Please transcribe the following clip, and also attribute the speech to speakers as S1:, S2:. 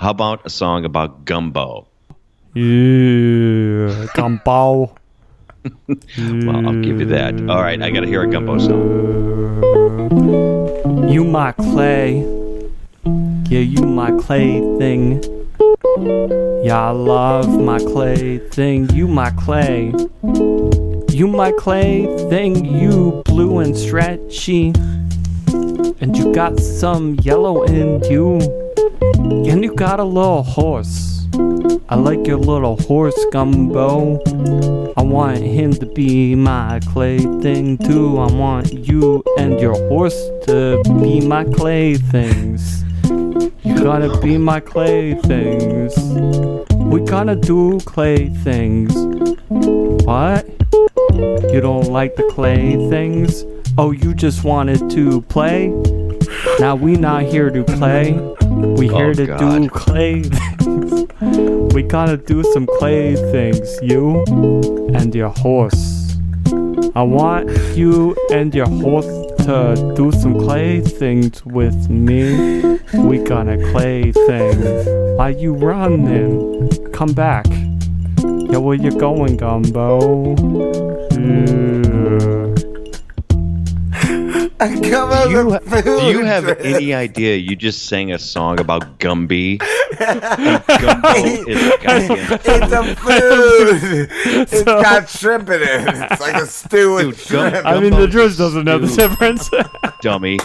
S1: How about a song about gumbo?
S2: Yeah, gumbo.
S1: Well, I'll give you that. All right, I got to hear a gumbo song.
S2: You my clay. Yeah, you my clay thing. Yeah, I love my clay thing. You my clay. You my clay thing. You blue and stretchy. And you got some yellow in you. And you got a little horse. I like your little horse gumbo. I want him to be my clay thing too. I want you and your horse to be my clay things. You gotta be my clay things. We gotta do clay things. What? You don't like the clay things? Oh, you just wanted to play? Now we not here to play. We oh, here
S1: Oh,
S2: to do clay things. We gotta do some clay things, you and your horse. I want you and your horse to do some clay things with me. We gonna clay things. Why you running? Come back. Yeah, where you going, Gumbo? Yeah.
S3: Gumbo's
S1: Do you,
S3: a food
S1: do you have
S3: drink.
S1: any idea you just sang a song about Gumby? And gumbo is goddamn
S3: It's a food. It's got shrimp in it. It's like a stew with
S1: Dude, gum-
S2: I mean, the Driz doesn't know the difference.
S1: dummy.